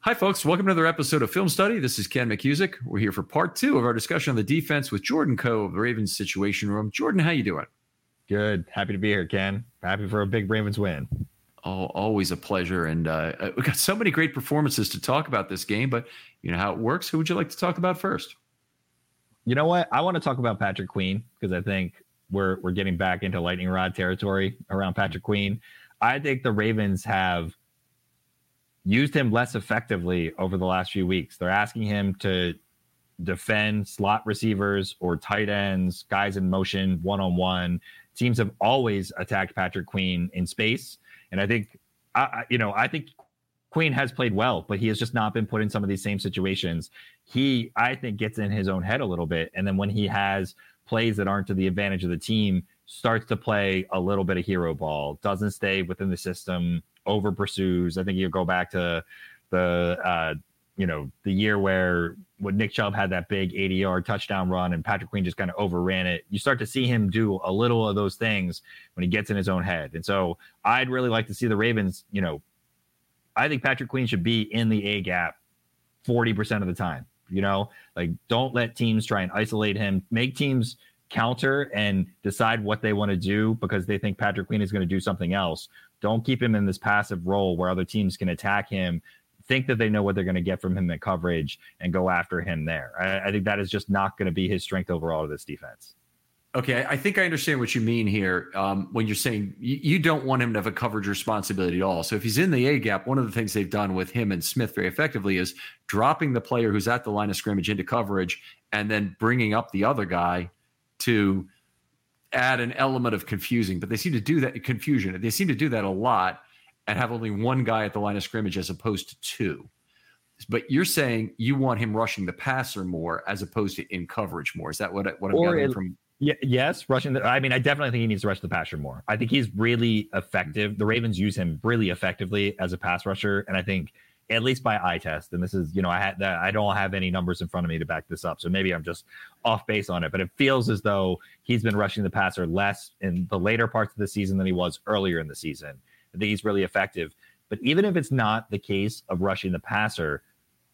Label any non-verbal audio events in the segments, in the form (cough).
Hi, folks. Welcome to another episode of Film Study. This is Ken McKusick. We're here for part two of our discussion on the defense with Jordan Coe of the Ravens Situation Room. Jordan, how you doing? Good. Happy to be here, Ken. Happy for a big Ravens win. Oh, always a pleasure. And uh, uh, we got so many great performances to talk about this game, but you know how it works. Who would you like to talk about first? You know what? I want to talk about Patrick Queen because I think we're we're getting back into lightning rod territory around Patrick Queen. I think the Ravens have used him less effectively over the last few weeks. They're asking him to defend slot receivers or tight ends, guys in motion, one on one. Teams have always attacked Patrick Queen in space, and I think, I, you know, I think Queen has played well, but he has just not been put in some of these same situations. He, I think, gets in his own head a little bit, and then when he has plays that aren't to the advantage of the team, starts to play a little bit of hero ball, doesn't stay within the system, over pursues. I think you go back to the uh, you know the year where when Nick Chubb had that big 80 yard touchdown run and Patrick Queen just kind of overran it. You start to see him do a little of those things when he gets in his own head. And so I'd really like to see the Ravens. You know, I think Patrick Queen should be in the A gap 40% of the time. You know, like don't let teams try and isolate him. Make teams counter and decide what they want to do because they think Patrick Queen is going to do something else. Don't keep him in this passive role where other teams can attack him, think that they know what they're going to get from him in coverage, and go after him there. I, I think that is just not going to be his strength overall to this defense. Okay, I think I understand what you mean here. Um, when you're saying you, you, don't want him to have a coverage responsibility at all. So if he's in the A gap, one of the things they've done with him and Smith very effectively is dropping the player who's at the line of scrimmage into coverage and then bringing up the other guy to add an element of confusing, but they seem to do that confusion. They seem to do that a lot and have only one guy at the line of scrimmage as opposed to two. But you're saying you want him rushing the passer more as opposed to in coverage more. Is that what, what I'm or getting from? Yeah, yes, rushing. The, I mean, I definitely think he needs to rush the passer more. I think he's really effective. The Ravens use him really effectively as a pass rusher, and I think at least by eye test. And this is, you know, I had I don't have any numbers in front of me to back this up. So maybe I'm just off base on it. But it feels as though he's been rushing the passer less in the later parts of the season than he was earlier in the season. I think he's really effective. But even if it's not the case of rushing the passer,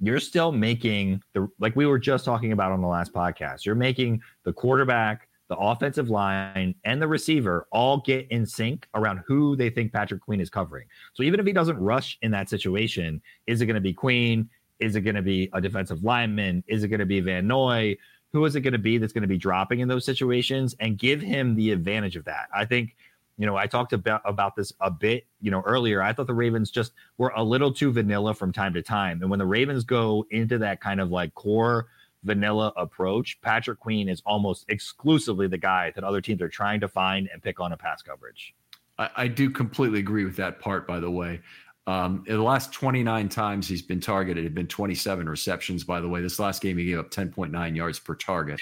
you're still making the like we were just talking about on the last podcast. You're making the quarterback the offensive line and the receiver all get in sync around who they think Patrick Queen is covering. So even if he doesn't rush in that situation, is it going to be Queen? Is it going to be a defensive lineman? Is it going to be Van Noy? Who is it going to be that's going to be dropping in those situations and give him the advantage of that? I think, you know, I talked about, about this a bit, you know, earlier. I thought the Ravens just were a little too vanilla from time to time. And when the Ravens go into that kind of like core vanilla approach, Patrick Queen is almost exclusively the guy that other teams are trying to find and pick on a pass coverage. I, I do completely agree with that part, by the way. Um, in the last 29 times he's been targeted, it had been 27 receptions. By the way, this last game he gave up 10.9 yards per target.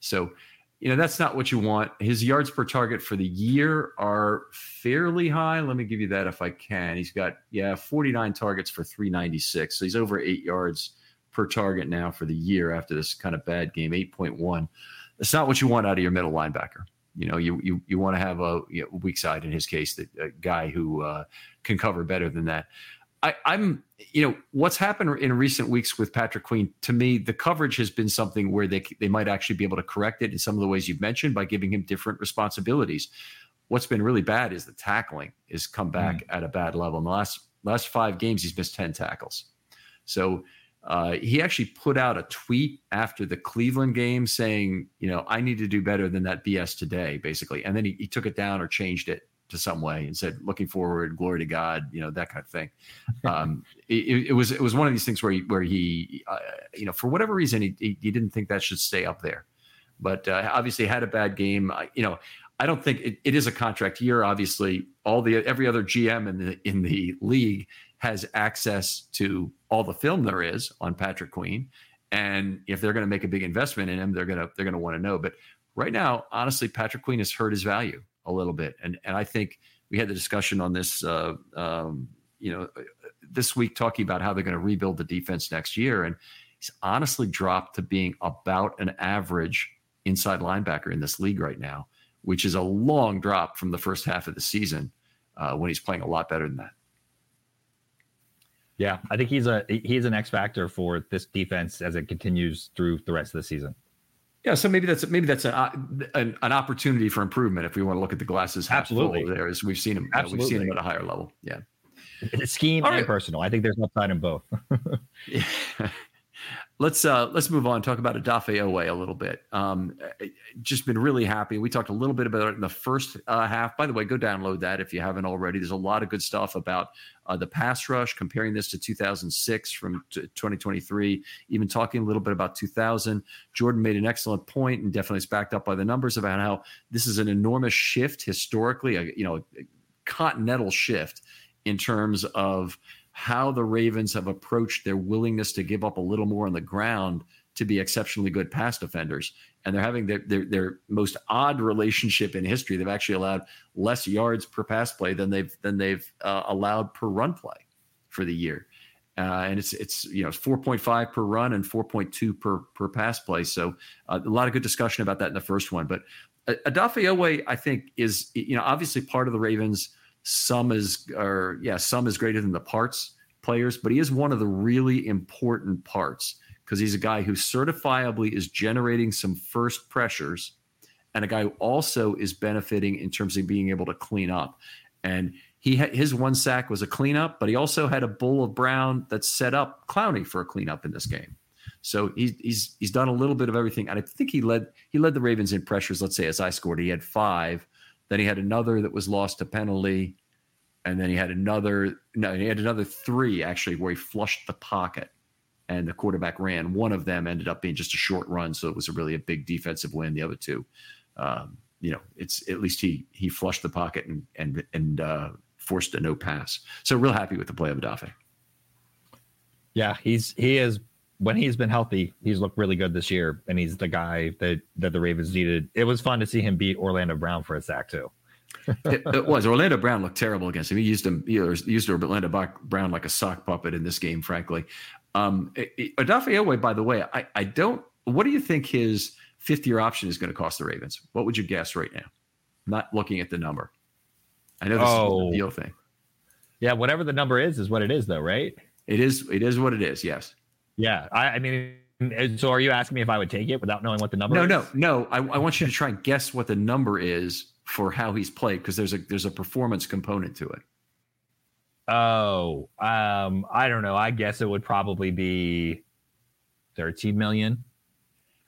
So, you know that's not what you want. His yards per target for the year are fairly high. Let me give you that if I can. He's got yeah 49 targets for 396. So he's over eight yards per target now for the year after this kind of bad game, 8.1. That's not what you want out of your middle linebacker. You know, you you you want to have a you know, weak side in his case, the a guy who uh, can cover better than that. I, I'm, you know, what's happened in recent weeks with Patrick Queen. To me, the coverage has been something where they they might actually be able to correct it in some of the ways you've mentioned by giving him different responsibilities. What's been really bad is the tackling has come back mm. at a bad level. In the last last five games, he's missed ten tackles. So uh, he actually put out a tweet after the Cleveland game saying, you know, I need to do better than that BS today, basically. And then he, he took it down or changed it to some way and said, looking forward, glory to God, you know, that kind of thing. (laughs) Um, it, it, was it was one of these things where he, where he, uh, you know, for whatever reason, he, he, he, didn't think that should stay up there. But uh, obviously had a bad game. you know, I don't think it, it is a contract year. Obviously, all the every other GM in the in the league has access to all the film there is on Patrick Queen. And if they're going to make a big investment in him, they're going to they're going to want to know. But right now, honestly, Patrick Queen has hurt his value a little bit, and and I think we had the discussion on this, uh, um, you know, this week talking about how they're going to rebuild the defense next year, and he's honestly dropped to being about an average inside linebacker in this league right now, which is a long drop from the first half of the season uh, when he's playing a lot better than that. Yeah, I think he's a he's an X factor for this defense as it continues through the rest of the season. Yeah, so maybe that's maybe that's a, an, an opportunity for improvement if we want to look at the glasses Absolutely. There, as we've seen him, uh, we've seen him at a higher level. Yeah, it's scheme All and right. personal. I think there's upside in both. (laughs) yeah (laughs) let's uh, let's move on. Talk about Odafe Oweh a little bit. Um, just been really happy. We talked a little bit about it in the first uh, half. By the way, go download that if you haven't already. There's a lot of good stuff about uh, the pass rush, comparing this to 2006 from t- 2023. Even talking a little bit about 2000. Jordan made an excellent point, and definitely is backed up by the numbers about how this is an enormous shift historically. A, you know, a continental shift in terms of how the Ravens have approached their willingness to give up a little more on the ground to be exceptionally good pass defenders. And they're having their, their, their most odd relationship in history. They've actually allowed less yards per pass play than they've than they've uh, allowed per run play for the year. Uh, and it's it's you know 4.5 per run and 4.2 per per pass play. So uh, a lot of good discussion about that in the first one. But uh, Odafe Oweh, I think, is you know obviously part of the Ravens some is or yeah some is greater than the parts players but he is one of the really important parts because he's a guy who certifiably is generating some first pressures and a guy who also is benefiting in terms of being able to clean up. And he had his one sack was a cleanup but he also had a bull of brown that set up clowney for a cleanup in this game. So he's he's he's done a little bit of everything and i think he led he led the ravens in pressures let's say as i scored. He had five then he had another that was lost to penalty. And then he had another, no, he had another three actually where he flushed the pocket and the quarterback ran. One of them ended up being just a short run. So it was a really a big defensive win. The other two, um, you know, it's at least he, he flushed the pocket and, and, and, uh, forced a no pass. So real happy with the play of Odafe. Yeah, he's he is when he's been healthy, he's looked really good this year, and he's the guy that that the Ravens needed. It was fun to see him beat Orlando Brown for a sack too. (laughs) it, it, was Orlando Brown looked terrible against him. He used him, he used Orlando Brown like a sock puppet in this game. Frankly, um, Odafe by the way, I, I don't. What do you think his fifth year option is going to cost the Ravens? What would you guess right now? Not looking at the number. I know this oh. is a deal thing. Yeah, whatever the number is, is what it is, though, right? It is. It is what it is. Yes. Yeah, I, I, mean, so are you asking me if I would take it without knowing what the number? No, is? no, no. I, I want you to try and guess what the number is for how he's played because there's a there's a performance component to it. Oh, um, I don't know. I guess it would probably be thirteen million.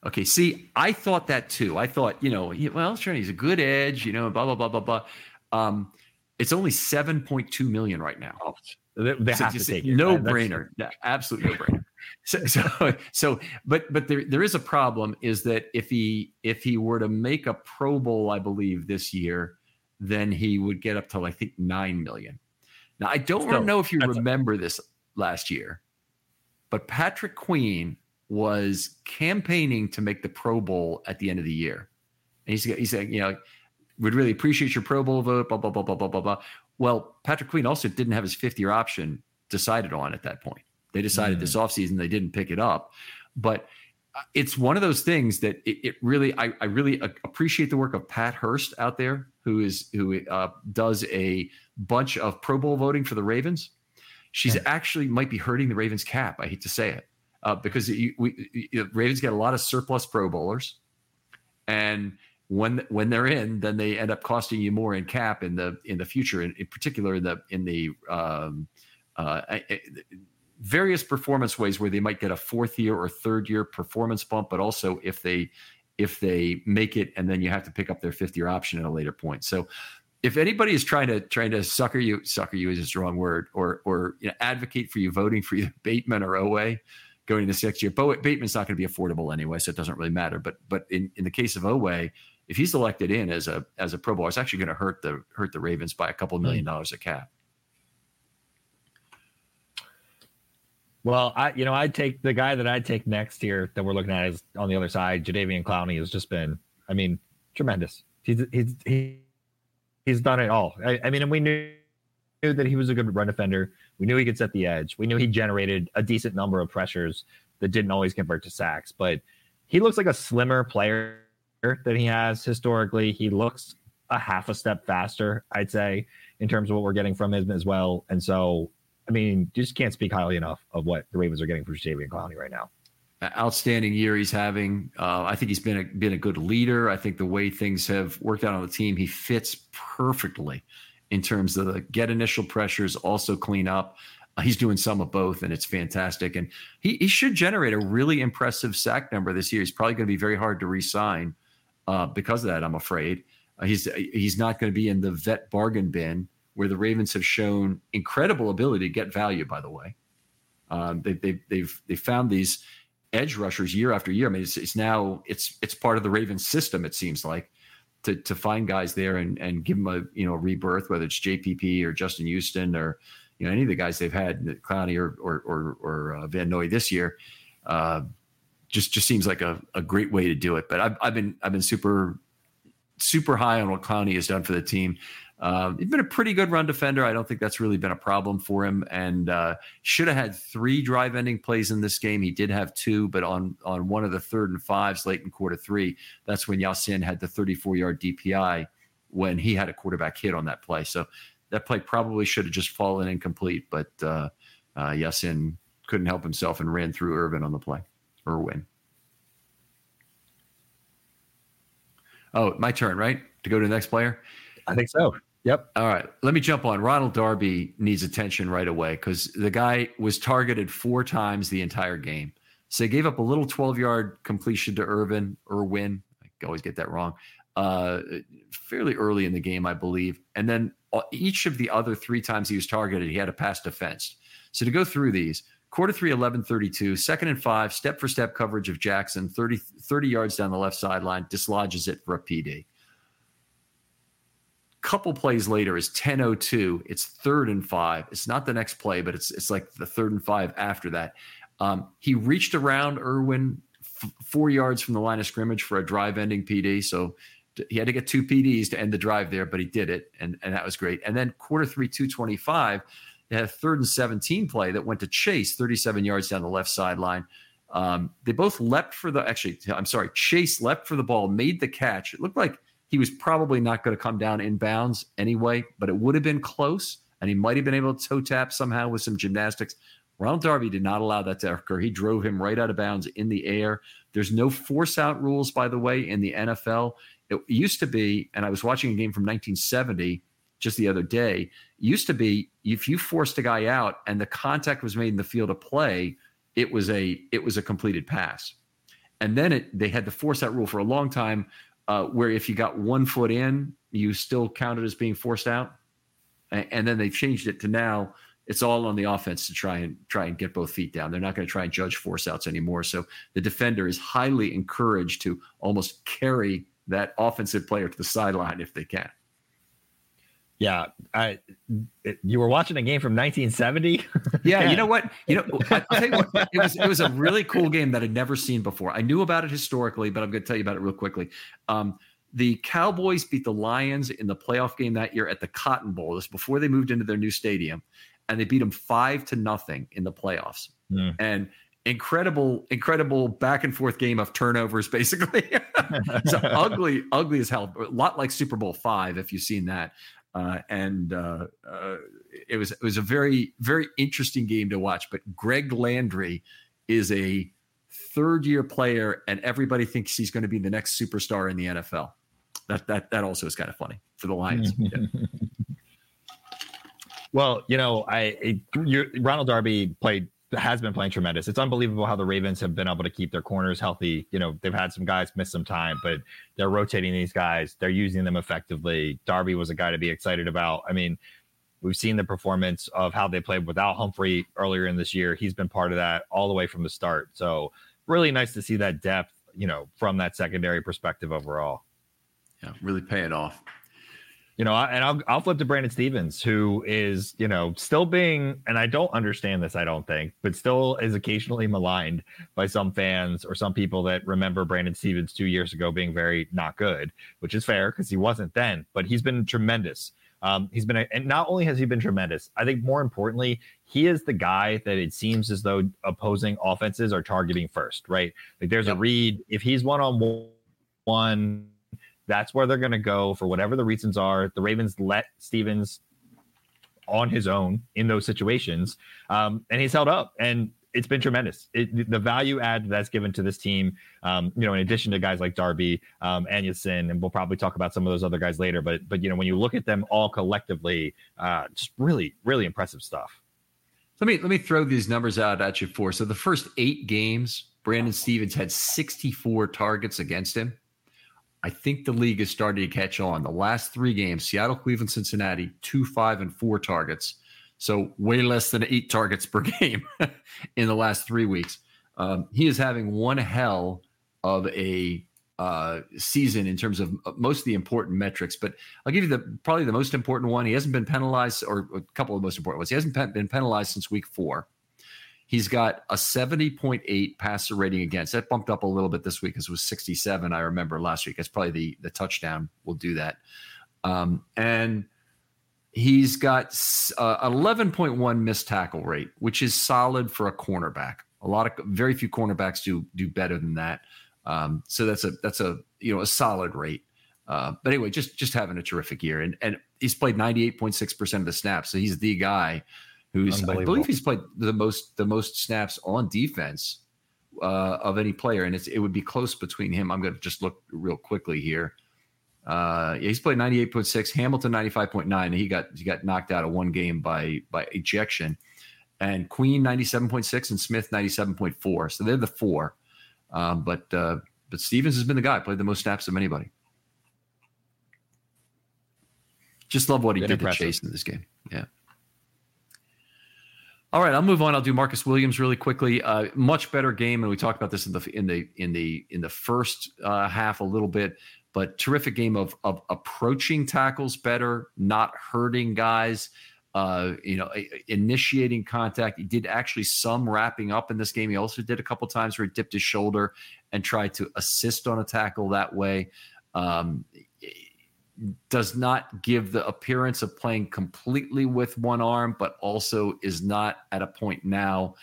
Okay, see, I thought that too. I thought, you know, well, sure, he's a good edge, you know, blah blah blah blah blah. Um, it's only seven point two million right now. They, they so have to take it. No brainer, absolute no brainer. (laughs) So, so, so, but, but there, there is a problem is that if he, if he were to make a Pro Bowl, I believe this year, then he would get up to, I think, 9 million. Now, I don't Still, know if you remember a- this last year, but Patrick Queen was campaigning to make the Pro Bowl at the end of the year. And he's, he's saying, you know, would really appreciate your Pro Bowl vote, blah, blah, blah, blah, blah, blah, blah. Well, Patrick Queen also didn't have his fifth year option decided on at that point. They decided mm. this offseason they didn't pick it up. But uh, it's one of those things that it, it really, I, I, really appreciate the work of Pat Hurst out there, who is who uh, does a bunch of Pro Bowl voting for the Ravens. She's yeah. actually might be hurting the Ravens cap. I hate to say it uh, because it, we, Ravens get a lot of surplus Pro Bowlers, and when when they're in, then they end up costing you more in cap in the in the future, in, in particular in the in the um, uh, various performance ways where they might get a fourth year or third year performance bump, but also if they if they make it and then you have to pick up their fifth year option at a later point. So if anybody is trying to trying to sucker you, sucker you is a strong word, or or you know, advocate for you voting for either (laughs) Bateman or Oweh going this next year. Bateman's not going to be affordable anyway, so it doesn't really matter. But but in, in the case of Oweh, if he's elected in as a as a Pro Bowler, it's actually going to hurt the hurt the Ravens by a couple million hmm. dollars a cap. Well, I you know I'd take the guy that I'd take next here that we're looking at is on the other side. Jadeveon Clowney has just been, I mean, tremendous. He's he's he, he's done it all. I, I mean, and we knew knew that he was a good run defender. We knew he could set the edge. We knew he generated a decent number of pressures that didn't always convert to sacks. But he looks like a slimmer player than he has historically. He looks a half a step faster, I'd say, in terms of what we're getting from him as well. And so I mean, you just can't speak highly enough of what the Ravens are getting from Jadeveon Clowney right now. Outstanding year he's having. Uh, I think he's been a, been a good leader. I think the way things have worked out on the team, he fits perfectly in terms of the get initial pressures, also clean up. Uh, he's doing some of both, and it's fantastic. And he, he should generate a really impressive sack number this year. He's probably going to be very hard to re-sign uh, because of that. I'm afraid uh, he's he's not going to be in the vet bargain bin where the Ravens have shown incredible ability to get value. By the way, um, they, they, they've they found these edge rushers year after year. I mean, it's, it's now it's it's part of the Ravens system. It seems like to to find guys there and and give them a you know rebirth, whether it's JPP or Justin Houston or you know any of the guys they've had, Clowney or or or, or uh, Van Noy this year. Uh, just just seems like a, a great way to do it. But I've I've been I've been super super high on what Clowney has done for the team. Um, he's been a pretty good run defender. I don't think that's really been a problem for him. And uh, should have had three drive ending plays in this game. He did have two, but on on one of the third and fives late in quarter three, that's when Ya-Sin had the 34 yard DPI when he had a quarterback hit on that play. So that play probably should have just fallen incomplete, but uh, uh, Ya-Sin couldn't help himself and ran through Irvin on the play. Irwin. Oh, my turn, right? To go to the next player? I think so. Yep. All right. Let me jump on. Ronald Darby needs attention right away because the guy was targeted four times the entire game. So they gave up a little 12 yard completion to Irvin, Irwin. I always get that wrong. Uh, fairly early in the game, I believe. And then uh, each of the other three times he was targeted, he had a pass defense. So to go through these, quarter three, 11 32, second and five, step for step coverage of Jackson, 30, 30 yards down the left sideline, dislodges it for a PD couple plays later is 10:02. It's third and five. It's not the next play, but it's it's like the third and five after that. Um, he reached around Irwin f- four yards from the line of scrimmage for a drive-ending PD. So he had to get two PDs to end the drive there, but he did it, and and that was great. And then quarter three, 225, they had a third and 17 play that went to Chase, 37 yards down the left sideline. Um, they both leapt for the actually, I'm sorry, Chase leapt for the ball, made the catch. It looked like he was probably not going to come down in bounds anyway, but it would have been close, and he might have been able to toe tap somehow with some gymnastics. Ronald Darby did not allow that to occur. He drove him right out of bounds in the air. There's no force out rules, by the way, in the NFL. It used to be, and I was watching a game from 1970 just the other day. Used to be if you forced a guy out and the contact was made in the field of play, it was a it was a completed pass. And then it they had the force out rule for a long time uh, where if you got one foot in, you still counted as being forced out. And, and then they changed it to now it's all on the offense to try and try and get both feet down. They're not going to try and judge force outs anymore. So the defender is highly encouraged to almost carry that offensive player to the sideline if they can. Yeah, I, you were watching a game from 1970. (laughs) yeah, you know (laughs) what? You know, I, will tell you what. It was it was a really cool game that I'd never seen before. I knew about it historically, but I'm going to tell you about it real quickly. Um, the Cowboys beat the Lions in the playoff game that year at the Cotton Bowl. This before they moved into their new stadium, and they beat them five to nothing in the playoffs. Mm. And incredible, incredible back and forth game of turnovers, (laughs) basically. it's ugly, ugly as hell. A lot like Super Bowl five, if you've seen that. Uh, and uh, uh, it was it was a very very interesting game to watch. But Greg Landry is a third year player, and everybody thinks he's going to be the next superstar in the NFL. That that that also is kind of funny for the Lions. (laughs) yeah. Well, you know, I Ronald Darby played has been playing tremendous. It's unbelievable how the Ravens have been able to keep their corners healthy. You know, they've had some guys miss some time, but they're rotating these guys. They're using them effectively. Darby was a guy to be excited about. I mean, we've seen the performance of how they played without Humphrey earlier in this year. He's been part of that all the way from the start. So, really nice to see that depth, you know, from that secondary perspective overall. Yeah, really paying off you know, and I'll I'll flip to Brandon Stephens, who is you know still being, and I don't understand this, I don't think, but still is occasionally maligned by some fans or some people that remember Brandon Stephens two years ago being very not good, which is fair because he wasn't then, but he's been tremendous. Um, he's been, a, and not only has he been tremendous, I think more importantly, he is the guy that it seems as though opposing offenses are targeting first, right? Like there's yep. a read if he's one on one that's where they're going to go for whatever the reasons are. The Ravens let Stephens on his own in those situations, um, and he's held up, and it's been tremendous. It, the value add that's given to this team, um, you know, in addition to guys like Darby, um, Anderson, and we'll probably talk about some of those other guys later. But but you know, when you look at them all collectively, uh, just really really impressive stuff. Let me let me throw these numbers out at you for. So the first eight games, Brandon Stephens had 64 targets against him. I think the league is starting to catch on. The last three games Seattle, Cleveland, Cincinnati, two, five, and four targets. So way less than eight targets per (laughs) game in the last three weeks. Um, he is having one hell of a uh, season in terms of uh, most of the important metrics. But I'll give you the probably the most important one. He hasn't been penalized, or a couple of the most important ones. He hasn't been penalized since week four. He's got a 70.8 passer rating against. That bumped up a little bit this week because it was 67. I remember last week. That's probably the the touchdown will do that. Um, and he's got uh, 11.1 missed tackle rate, which is solid for a cornerback. A lot of very few cornerbacks do do better than that. Um, so that's a that's a you know a solid rate. Uh, but anyway, just just having a terrific year, and and he's played 98.6 percent of the snaps, so he's the guy who's I believe he's played the most the most snaps on defense uh, of any player, and it's it would be close between him. I'm going to just look real quickly here. Uh, yeah, he's played 98.6, Hamilton 95.9. He got he got knocked out of one game by by ejection, and Queen 97.6 and Smith 97.4. So they're the four. Um, but uh, but Stephens has been the guy played the most snaps of anybody. Just love what he been did impressive. to Chase in this game. Yeah. All right, I'll move on. I'll do Marcus Williams really quickly. Uh, much better game, and we talked about this in the in the in the in the first uh, half a little bit. But terrific game of of approaching tackles better, not hurting guys. Uh, you know, initiating contact. He did actually some wrapping up in this game. He also did a couple times where he dipped his shoulder and tried to assist on a tackle that way. Um, does not give the appearance of playing completely with one arm, but also is not at a point now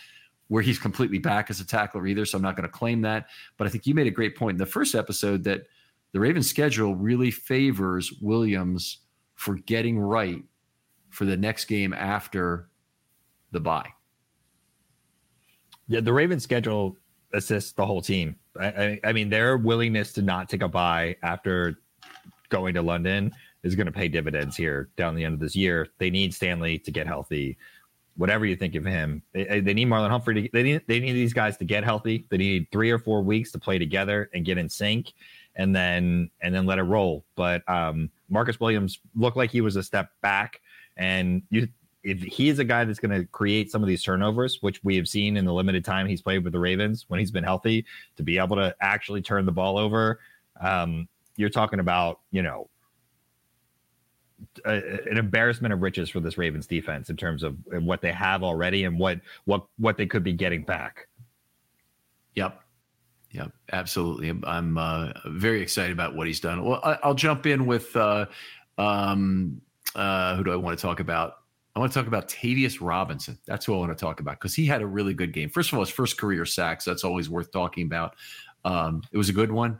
where he's completely back as a tackler either. So I'm not going to claim that. But I think you made a great point in the first episode that the Ravens schedule really favors Williams for getting right for the next game after the bye. Yeah, the Ravens schedule assists the whole team. I, I, mean, their willingness to not take a bye after going to London is going to pay dividends here down the end of this year. They need Stanley to get healthy. Whatever you think of him, they, they need Marlon Humphrey. To, they need they need these guys to get healthy. They need three or four weeks to play together and get in sync, and then and then let it roll. But um, Marcus Williams looked like he was a step back, and you if he is a guy that's going to create some of these turnovers, which we have seen in the limited time he's played with the Ravens when he's been healthy, to be able to actually turn the ball over, um, you're talking about, you know, a, an embarrassment of riches for this Ravens defense in terms of what they have already and what what what they could be getting back. Yep. Yep, absolutely. I'm uh, very excited about what he's done. Well, I, will jump in with uh, um, uh, who do I want to talk about? I want to talk about Tavius Robinson. That's who I want to talk about because he had a really good game. First of all, his first career sacks. That's always worth talking about. Um, it was a good one.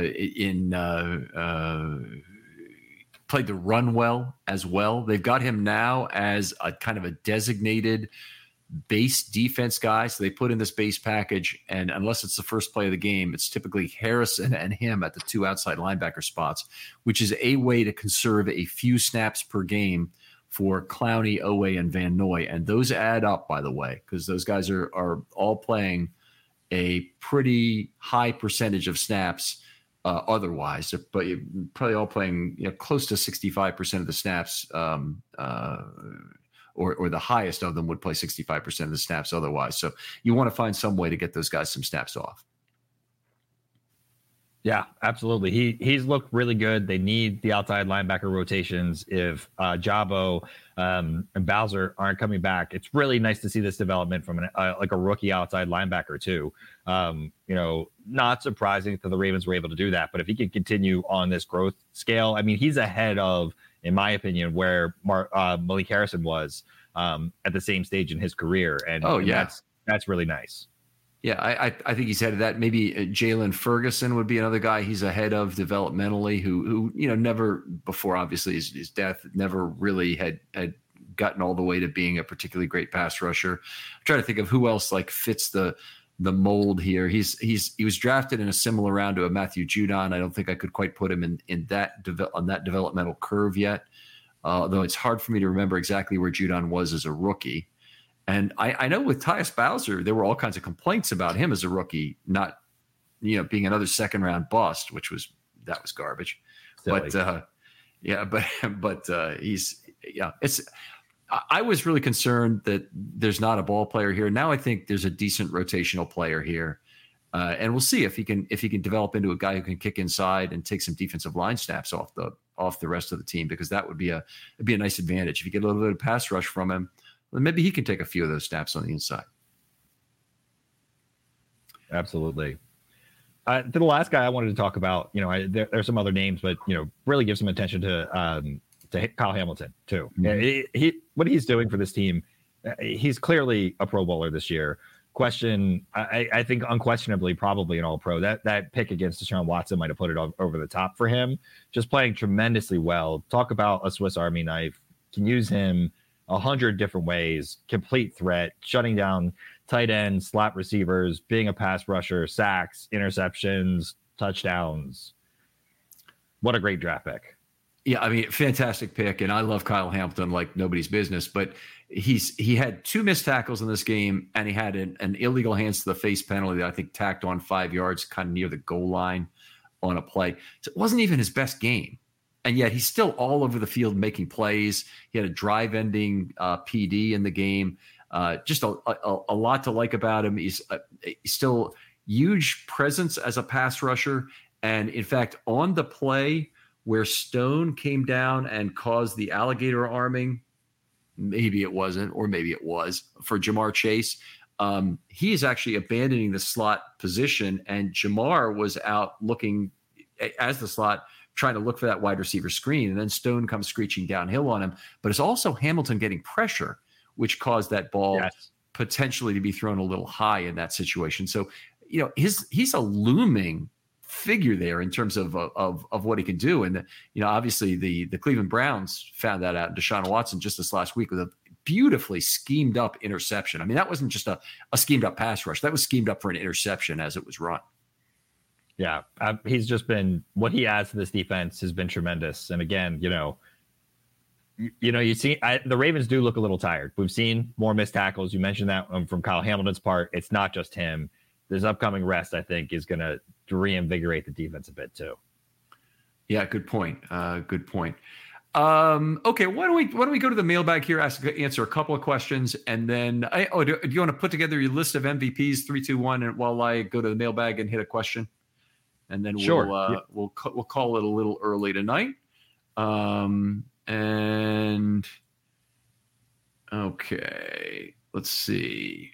in uh, uh, played the run well as well. They've got him now as a kind of a designated base defense guy. So they put in this base package, and unless it's the first play of the game, it's typically Harrison and him at the two outside linebacker spots, which is a way to conserve a few snaps per game for Clowney, Oweh, and Van Noy. And those add up, by the way, because those guys are are all playing a pretty high percentage of snaps uh, otherwise, but probably all playing you know, close to 65% of the snaps, um, uh, or, or the highest of them would play 65% of the snaps otherwise. So you want to find some way to get those guys some snaps off. Yeah, absolutely. He he's looked really good. They need the outside linebacker rotations. If uh, Jabo um, and Bowser aren't coming back, it's really nice to see this development from an, uh, like a rookie outside linebacker too. Um, you know, not surprising that the Ravens were able to do that. But if he can continue on this growth scale, I mean, he's ahead of, in my opinion, where Mar- uh, Malik Harrison was um, at the same stage in his career. And oh yeah, that's that's really nice. Yeah, I, I think he's ahead of that. Maybe Jaylon Ferguson would be another guy he's ahead of developmentally, who who you know never before obviously his, his death never really had had gotten all the way to being a particularly great pass rusher. I'm trying to think of who else like fits the the mold here. He's he's he was drafted in a similar round to a Matthew Judon. I don't think I could quite put him in in that develop on that developmental curve yet. Uh, although it's hard for me to remember exactly where Judon was as a rookie. And I, I know with Tyus Bowser, there were all kinds of complaints about him as a rookie, not you know being another second round bust, which was that was garbage. Silly. But uh, yeah, (laughs) but but uh, he's yeah, it's. I was really concerned that there's not a ball player here. Now I think there's a decent rotational player here, uh, and we'll see if he can if he can develop into a guy who can kick inside and take some defensive line snaps off the off the rest of the team because that would be a would be a nice advantage if you get a little bit of pass rush from him maybe he can take a few of those snaps on the inside. Absolutely. Uh, to the last guy I wanted to talk about, you know, I, there, are some other names, but you know, really give some attention to um, to Kyle Hamilton too. Mm-hmm. He, he, what he's doing for this team, uh, he's clearly a Pro Bowler this year. Question, I, I think unquestionably, probably an All Pro. That that pick against Deshaun Watson might have put it over the top for him. Just playing tremendously well. Talk about a Swiss Army knife. Can use him a hundred different ways, complete threat, shutting down tight ends, slot receivers, being a pass rusher, sacks, interceptions, touchdowns. What a great draft pick. Yeah, I mean, fantastic pick, and I love Kyle Hamilton like nobody's business. But he's he had two missed tackles in this game, and he had an, an illegal hands to the face penalty that I think tacked on five yards, kind of near the goal line on a play. So it wasn't even his best game. And yet he's still all over the field making plays. He had a drive-ending uh, PD in the game. Uh, just a, a, a, lot to like about him. He's, uh, he's still huge presence as a pass rusher, and in fact, on the play where Stone came down and caused the alligator arming, maybe it wasn't, or maybe it was for Ja'Marr Chase. Um, he is actually abandoning the slot position, and Ja'Marr was out looking as the slot trying to look for that wide receiver screen. And then Stone comes screeching downhill on him. But it's also Hamilton getting pressure, which caused that ball yes. potentially to be thrown a little high in that situation. So, you know, his he's a looming figure there in terms of of of what he can do. And you know, obviously the the Cleveland Browns found that out. Deshaun Watson just this last week with a beautifully schemed up interception. I mean, that wasn't just a, a schemed up pass rush. That was schemed up for an interception as it was run. Yeah, uh, he's just been what he adds to this defense has been tremendous. And again, you know, you, you know, you see I, the Ravens do look a little tired. We've seen more missed tackles. You mentioned that um, from Kyle Hamilton's part. It's not just him. This upcoming rest, I think, is going to reinvigorate the defense a bit too. Yeah, good point. Uh, good point. Um, okay, why don't we why don't we go to the mailbag here, ask answer a couple of questions, and then I, oh, do, do you want to put together your list of MVPs three, two, one, and while I go to the mailbag and hit a question? And then sure. we'll uh, yeah. we'll we'll call it a little early tonight. Um, and okay, let's see.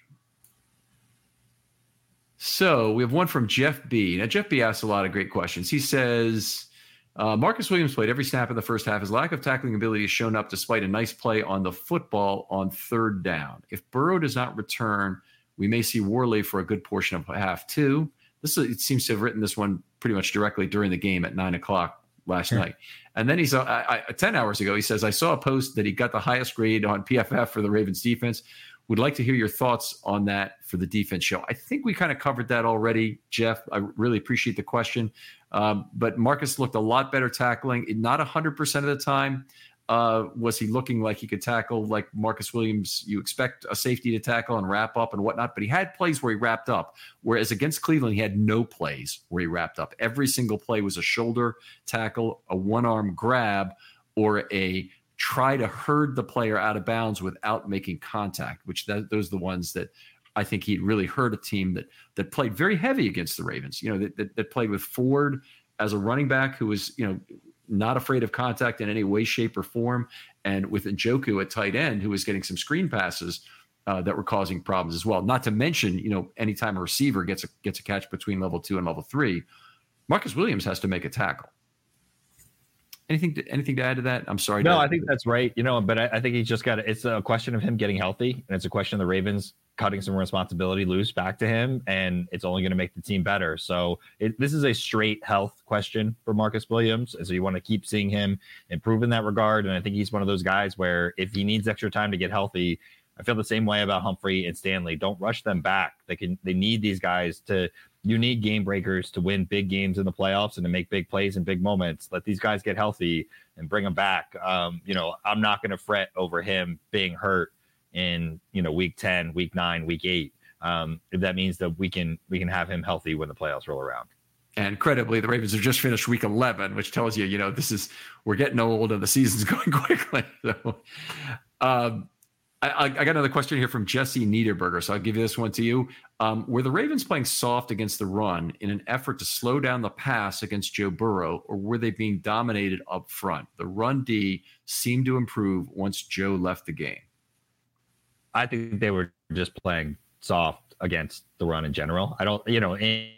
So we have one from Jeff B. Now Jeff B. asks a lot of great questions. He says. Uh, Marcus Williams played every snap in the first half. His lack of tackling ability has shown up despite a nice play on the football on third down. If Burrow does not return, we may see Worley for a good portion of half two. This is, it seems to have written this one pretty much directly during the game at nine o'clock last night. And then he's uh, I, I, 10 hours ago, he says, I saw a post that he got the highest grade on PFF for the Ravens defense. Would like to hear your thoughts on that for the defense show. I think we kind of covered that already, Jeff. I really appreciate the question. Um, but Marcus looked a lot better tackling, not 100% of the time. Uh, was he looking like he could tackle like Marcus Williams? You expect a safety to tackle and wrap up and whatnot, but he had plays where he wrapped up. Whereas against Cleveland, he had no plays where he wrapped up. Every single play was a shoulder tackle, a one arm grab, or a try to herd the player out of bounds without making contact. Which that, those are the ones that I think he really hurt a team that that played very heavy against the Ravens. You know that, that, that played with Ford as a running back who was you know not afraid of contact in any way, shape, or form. And with Njoku at tight end, who was getting some screen passes uh, that were causing problems as well. Not to mention, you know, anytime a receiver gets a gets a catch between level two and level three, Marcus Williams has to make a tackle. Anything to, anything to add to that? I'm sorry. No, I think that's right. You know, but I, I think he's just got. It's a question of him getting healthy, and it's a question of the Ravens cutting some responsibility loose back to him, and it's only going to make the team better. So it, this is a straight health question for Marcus Williams. And so you want to keep seeing him improve in that regard, and I think he's one of those guys where if he needs extra time to get healthy, I feel the same way about Humphrey and Stanley. Don't rush them back. They can. They need these guys to you need game breakers to win big games in the playoffs and to make big plays in big moments. Let these guys get healthy and bring them back. Um, you know, I'm not going to fret over him being hurt in you know week 10, week nine, week eight. Um, that means that we can we can have him healthy when the playoffs roll around. And credibly, the Ravens have just finished week 11, which tells you, you know, this is we're getting old and the season's (laughs) going quickly. So, um, I, I, got another question here from Jesse Niederberger, so I'll give you this one to you. Um, were the Ravens playing soft against the run in an effort to slow down the pass against Joe Burrow, or were they being dominated up front? The run D seemed to improve once Joe left the game. I think they were just playing soft against the run in general. I don't, you know, and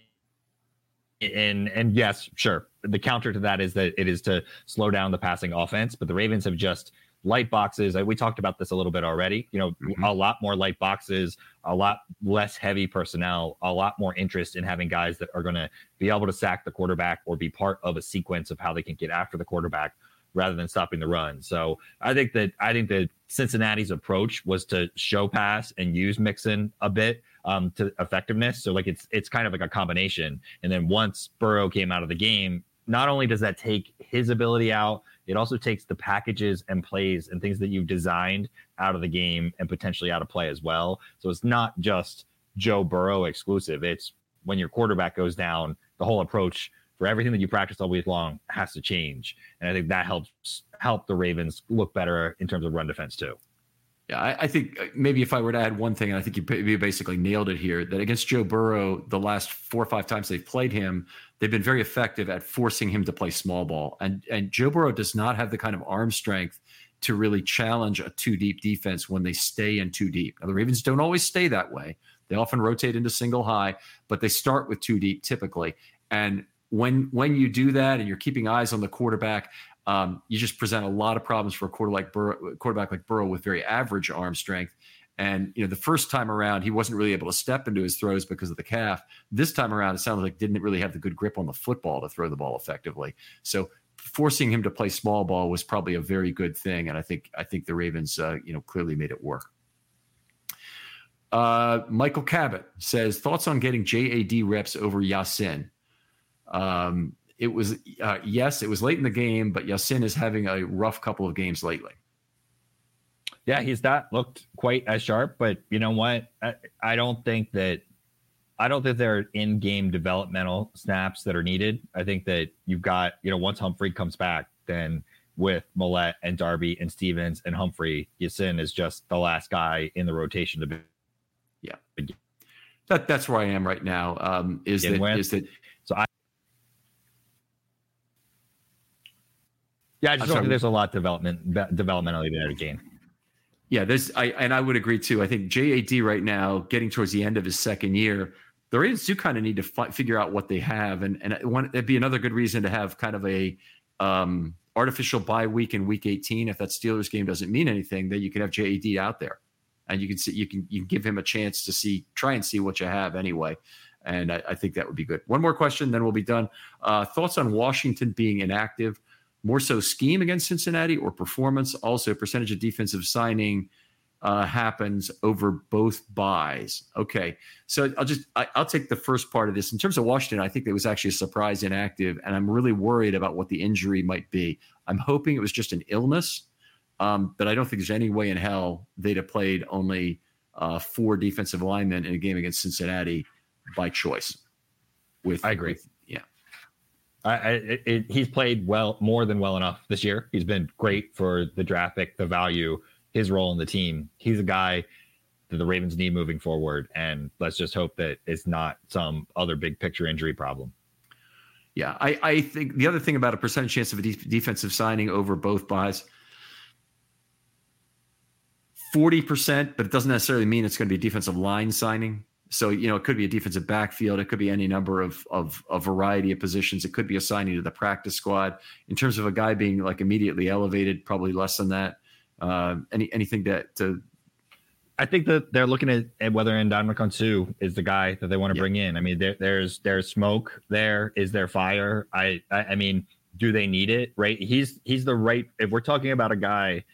and, and yes, sure. The counter to that is that it is to slow down the passing offense, but the Ravens have just – light boxes. We talked about this a little bit already. You know, mm-hmm. a lot more light boxes, a lot less heavy personnel, a lot more interest in having guys that are going to be able to sack the quarterback or be part of a sequence of how they can get after the quarterback rather than stopping the run. So I think that I think that Cincinnati's approach was to show pass and use Mixon a bit um, to effectiveness. So like it's it's kind of like a combination. And then once Burrow came out of the game, not only does that take his ability out, it also takes the packages and plays and things that you've designed out of the game and potentially out of play as well. So it's not just Joe Burrow exclusive. It's when your quarterback goes down, the whole approach for everything that you practice all week long has to change. And I think that helps help the Ravens look better in terms of run defense too. Yeah, I, I, think uh, maybe if I were to add one thing, and I think you basically nailed it here, that against Joe Burrow, the last four or five times they've played him, they've been very effective at forcing him to play small ball. And and Joe Burrow does not have the kind of arm strength to really challenge a two deep defense when they stay in two deep. Now the Ravens don't always stay that way. They often rotate into single high, but they start with two deep typically. And when when you do that and you're keeping eyes on the quarterback, um, you just present a lot of problems for a quarter like quarterback like Burrow with very average arm strength. And you know, the first time around, he wasn't really able to step into his throws because of the calf. This time around, it sounded like didn't really have the good grip on the football to throw the ball effectively. So forcing him to play small ball was probably a very good thing, and I think I think the Ravens, uh, you know, clearly made it work. Uh, Michael Cabot says thoughts on getting JAD reps over Ya-Sin. Um, it was uh, yes, it was late in the game, but Ya-Sin is having a rough couple of games lately. Yeah, he's not looked quite as sharp, but you know what? I, I don't think that I don't think there are in-game developmental snaps that are needed. I think that you've got, you know, once Humphrey comes back, then with Millette and Darby and Stephens and Humphrey, Ya-Sin is just the last guy in the rotation to be. Yeah, that that's where I am right now. Um, is that is that so I Yeah, I just don't think there's a lot development developmentally there to gain. Yeah, there's I and I would agree too. I think JAD right now, getting towards the end of his second year, the Ravens do kind of need to fi- figure out what they have, and and one, it'd be another good reason to have kind of a um, artificial bye week in Week 18. If that Steelers game doesn't mean anything, then you can have JAD out there, and you can see you can you can give him a chance to see try and see what you have anyway. And I, I think that would be good. One more question, then we'll be done. Uh, thoughts on Washington being inactive? More so scheme against Cincinnati or performance? Also, percentage of defensive signing uh, happens over both byes. Okay, so I'll just I, will take the first part of this. In terms of Washington, I think it was actually a surprise inactive, and I'm really worried about what the injury might be. I'm hoping it was just an illness, um, but I don't think there's any way in hell they'd have played only uh, four defensive linemen in a game against Cincinnati by choice. With I agree. With, I, I it, he's played well, more than well enough this year. He's been great for the draft pick, the value, his role in the team. He's a guy that the Ravens need moving forward, and let's just hope that it's not some other big picture injury problem. Yeah, I, I think the other thing about a percentage chance of a de- defensive signing over both byes, 40%, but it doesn't necessarily mean it's going to be a defensive line signing. So you know, it could be a defensive backfield. It could be any number of of a variety of positions. It could be a signing to the practice squad. In terms of a guy being like immediately elevated, probably less than that. Uh, any anything that to I think that they're looking at, at whether Ndamukong Suh is the guy that they want to yeah. bring in. I mean, there, there's there's smoke there. Is there fire? I, I, I mean, do they need it? Right? He's he's the right. If we're talking about a guy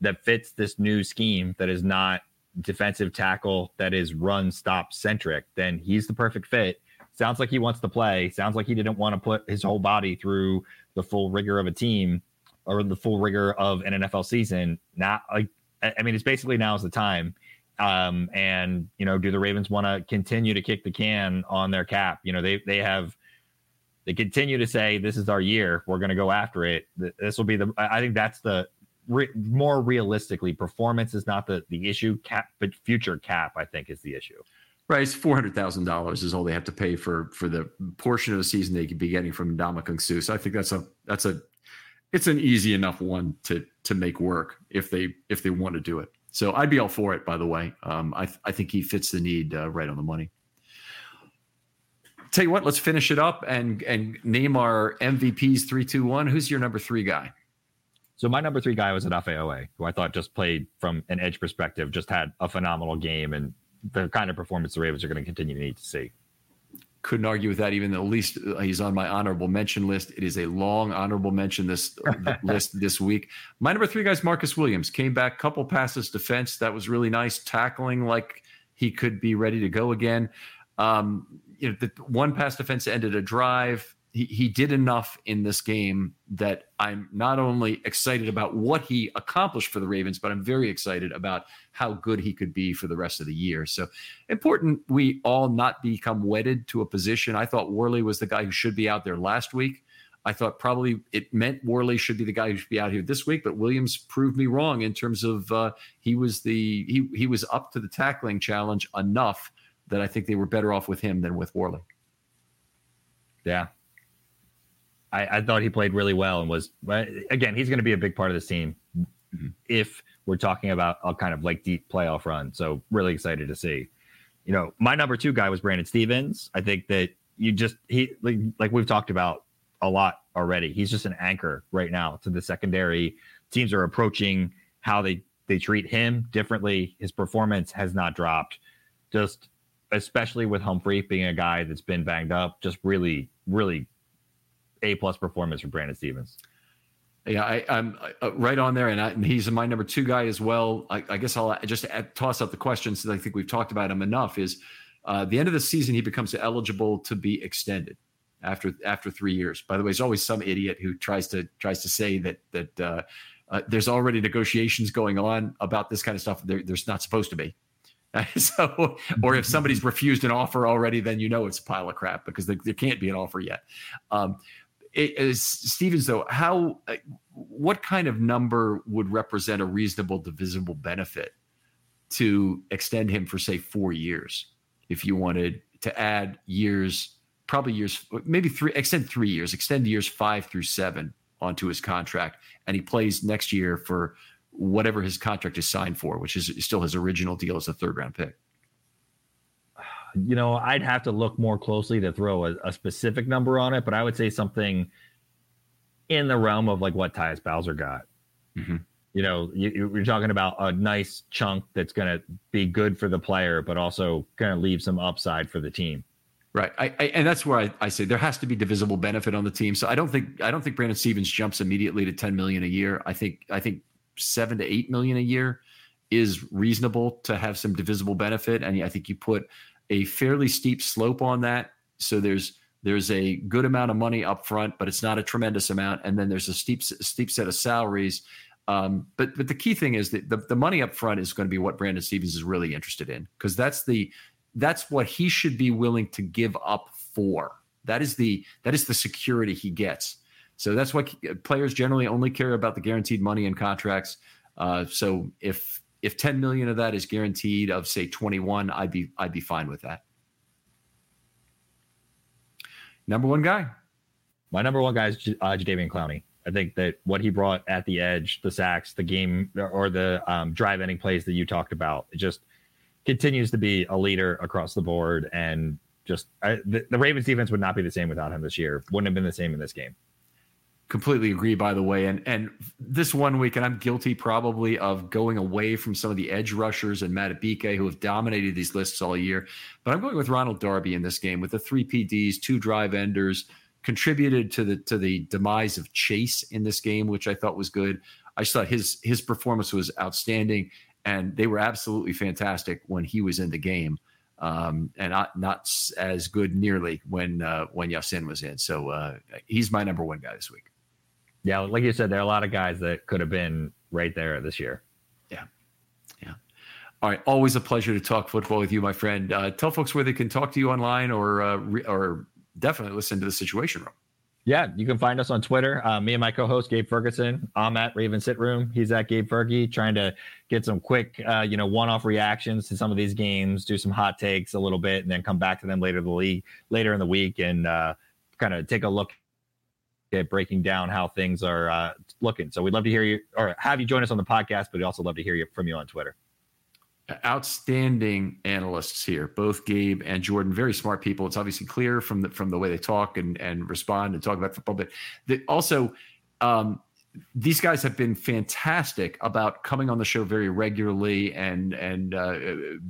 that fits this new scheme that is not defensive tackle that is run stop centric, then he's the perfect fit. Sounds like he wants to play. Sounds like he didn't want to put his whole body through the full rigor of a team or the full rigor of an NFL season. Not like I mean, it's basically now is the time. Um, and you know, do the Ravens want to continue to kick the can on their cap? You know, they they have they continue to say this is our year. We're going to go after it. This will be the. I think that's the re- more realistically, performance is not the the issue. Cap, but future cap, I think, is the issue. Right, it's four hundred thousand dollars is all they have to pay for for the portion of the season they could be getting from Ndamukong Suh. So I think that's a that's a it's an easy enough one to to make work if they if they want to do it. So I'd be all for it. By the way, um, I I think he fits the need uh, right on the money. Tell you what, let's finish it up and and name our MVPs three two one. Who's your number three guy? So my number three guy was Odafe Oweh, who I thought just played from an edge perspective, just had a phenomenal game and the kind of performance the Ravens are going to continue to need to see. Couldn't argue with that. Even at least uh, he's on my honorable mention list. It is a long honorable mention this (laughs) list this week. My number three guys, Marcus Williams, came back, couple passes defense. That was really nice. Tackling like he could be ready to go again. Um, you know, the one pass defense ended a drive he, did enough in this game that I'm not only excited about what he accomplished for the Ravens, but I'm very excited about how good he could be for the rest of the year. So important we all not become wedded to a position. I thought Worley was the guy who should be out there last week. I thought probably it meant Worley should be the guy who should be out here this week, but Williams proved me wrong in terms of uh, he was the he he was up to the tackling challenge enough that I think they were better off with him than with Worley. Yeah, I, I thought he played really well and was again he's going to be a big part of this team mm-hmm. if we're talking about a kind of like deep playoff run. So really excited to see. You know, my number two guy was Brandon Stephens. I think that you just he like, like we've talked about a lot already. He's just an anchor right now to the secondary. Teams are approaching how they they treat him differently. His performance has not dropped. Just especially with Humphrey being a guy that's been banged up, just really, really a plus performance for Brandon Stephens. Yeah, I, am uh, right on there, and, I, and, he's my number two guy as well. I, I guess I'll just add, toss out the question since I think we've talked about him enough. Is uh, the end of the season he becomes eligible to be extended after after three years. By the way, there's always some idiot who tries to tries to say that that uh, uh, there's already negotiations going on about this kind of stuff. There, there's not supposed to be. (laughs) so, or if somebody's refused an offer already, then you know it's a pile of crap because there, can't be an offer yet. Um, is Stephens though? How? Uh, what kind of number would represent a reasonable divisible benefit to extend him for say four years? If you wanted to add years, probably years, maybe three, extend three years, extend years five through seven onto his contract, and he plays next year for whatever his contract is signed for, which is still his original deal as a third round pick? You know, I'd have to look more closely to throw a, a specific number on it, but I would say something in the realm of like what Tyus Bowser got. Mm-hmm. You know, you, are talking about a nice chunk that's going to be good for the player, but also going to leave some upside for the team. Right, I, I, and that's where I, I, say there has to be divisible benefit on the team. So I don't think I don't think Brandon Stephens jumps immediately to ten million a year. I think I think seven to eight million a year is reasonable to have some divisible benefit. And I think you put a fairly steep slope on that. So there's there's a good amount of money up front, but it's not a tremendous amount. And then there's a steep steep set of salaries. Um, but but the key thing is that the, the money up front is going to be what Brandon Stephens is really interested in because that's the that's what he should be willing to give up for. That is the that is the security he gets. So that's why players generally only care about the guaranteed money in contracts. Uh, so if if 10 million of that is guaranteed of say 21, I'd be I'd be fine with that. Number one guy. My number one guy is uh, Jadeveon Clowney. I think that what he brought at the edge, the sacks, the game, or the um, drive ending plays that you talked about, it just continues to be a leader across the board. And just I, the, the Ravens defense would not be the same without him this year. Wouldn't have been the same in this game completely agree by the way and and this one week and i'm guilty probably of going away from some of the edge rushers and Madubuike who have dominated these lists all year but i'm going with ronald darby in this game with the three pds two drive enders contributed to the to the demise of chase in this game which i thought was good i just thought his his performance was outstanding and they were absolutely fantastic when he was in the game um, and not not as good nearly when uh, when Ya-Sin was in. So uh, he's my number one guy this week. Yeah, like you said, there are a lot of guys that could have been right there this year. Yeah. Yeah. All right. Always a pleasure to talk football with you, my friend. Uh, tell folks where they can talk to you online or, uh, re- or definitely listen to the Situation Room. Yeah, you can find us on Twitter. Uh, me and my co-host Gabe Ferguson. I'm at Raven Sit Room. He's at Gabe Fergie, trying to get some quick, uh, you know, one-off reactions to some of these games, do some hot takes a little bit, and then come back to them later the league later in the week and uh, kind of take a look at breaking down how things are uh, looking. So we'd love to hear you or have you join us on the podcast, but we'd also love to hear you from you on Twitter. Outstanding analysts here, both Gabe and Jordan. Very smart people. It's obviously clear from the from the way they talk and and respond and talk about football. But they also, um, these guys have been fantastic about coming on the show very regularly and and uh,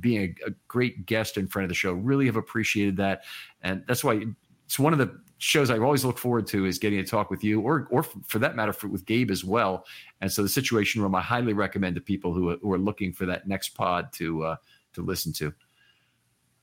being a, a, great guest in front of the show. Really have appreciated that, and that's why it's one of the shows I always look forward to is getting to talk with you, or or for that matter, for, with Gabe as well. And so the Situation Room, I highly recommend to people who, who are looking for that next pod to uh, to listen to.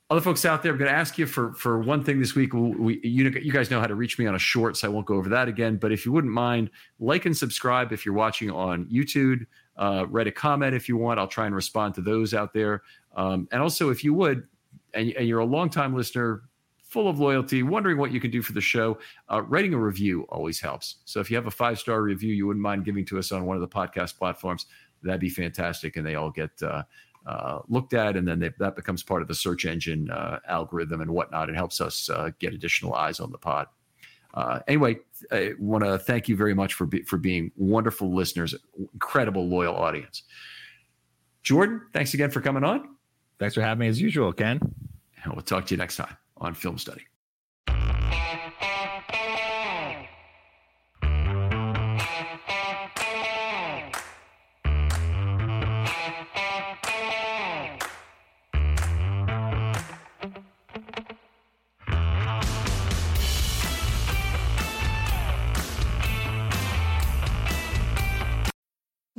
other folks out there, I'm going to ask you for for one thing this week. We, you, you guys know how to reach me on a short, so I won't go over that again. But if you wouldn't mind, like and subscribe if you're watching on YouTube. Uh, write a comment if you want. I'll try and respond to those out there. Um, and also, if you would, and, and you're a longtime listener, full of loyalty, wondering what you can do for the show, uh, writing a review always helps. So if you have a five star review you wouldn't mind giving to us on one of the podcast platforms, that'd be fantastic. And they all get uh, uh, looked at, and then they, that becomes part of the search engine uh, algorithm and whatnot. It helps us uh, get additional eyes on the pod. Uh, anyway, I want to thank you very much for be, for being wonderful listeners, incredible loyal audience. Jordan, thanks again for coming on. Thanks for having me as usual, Ken. And we'll talk to you next time on Film Study.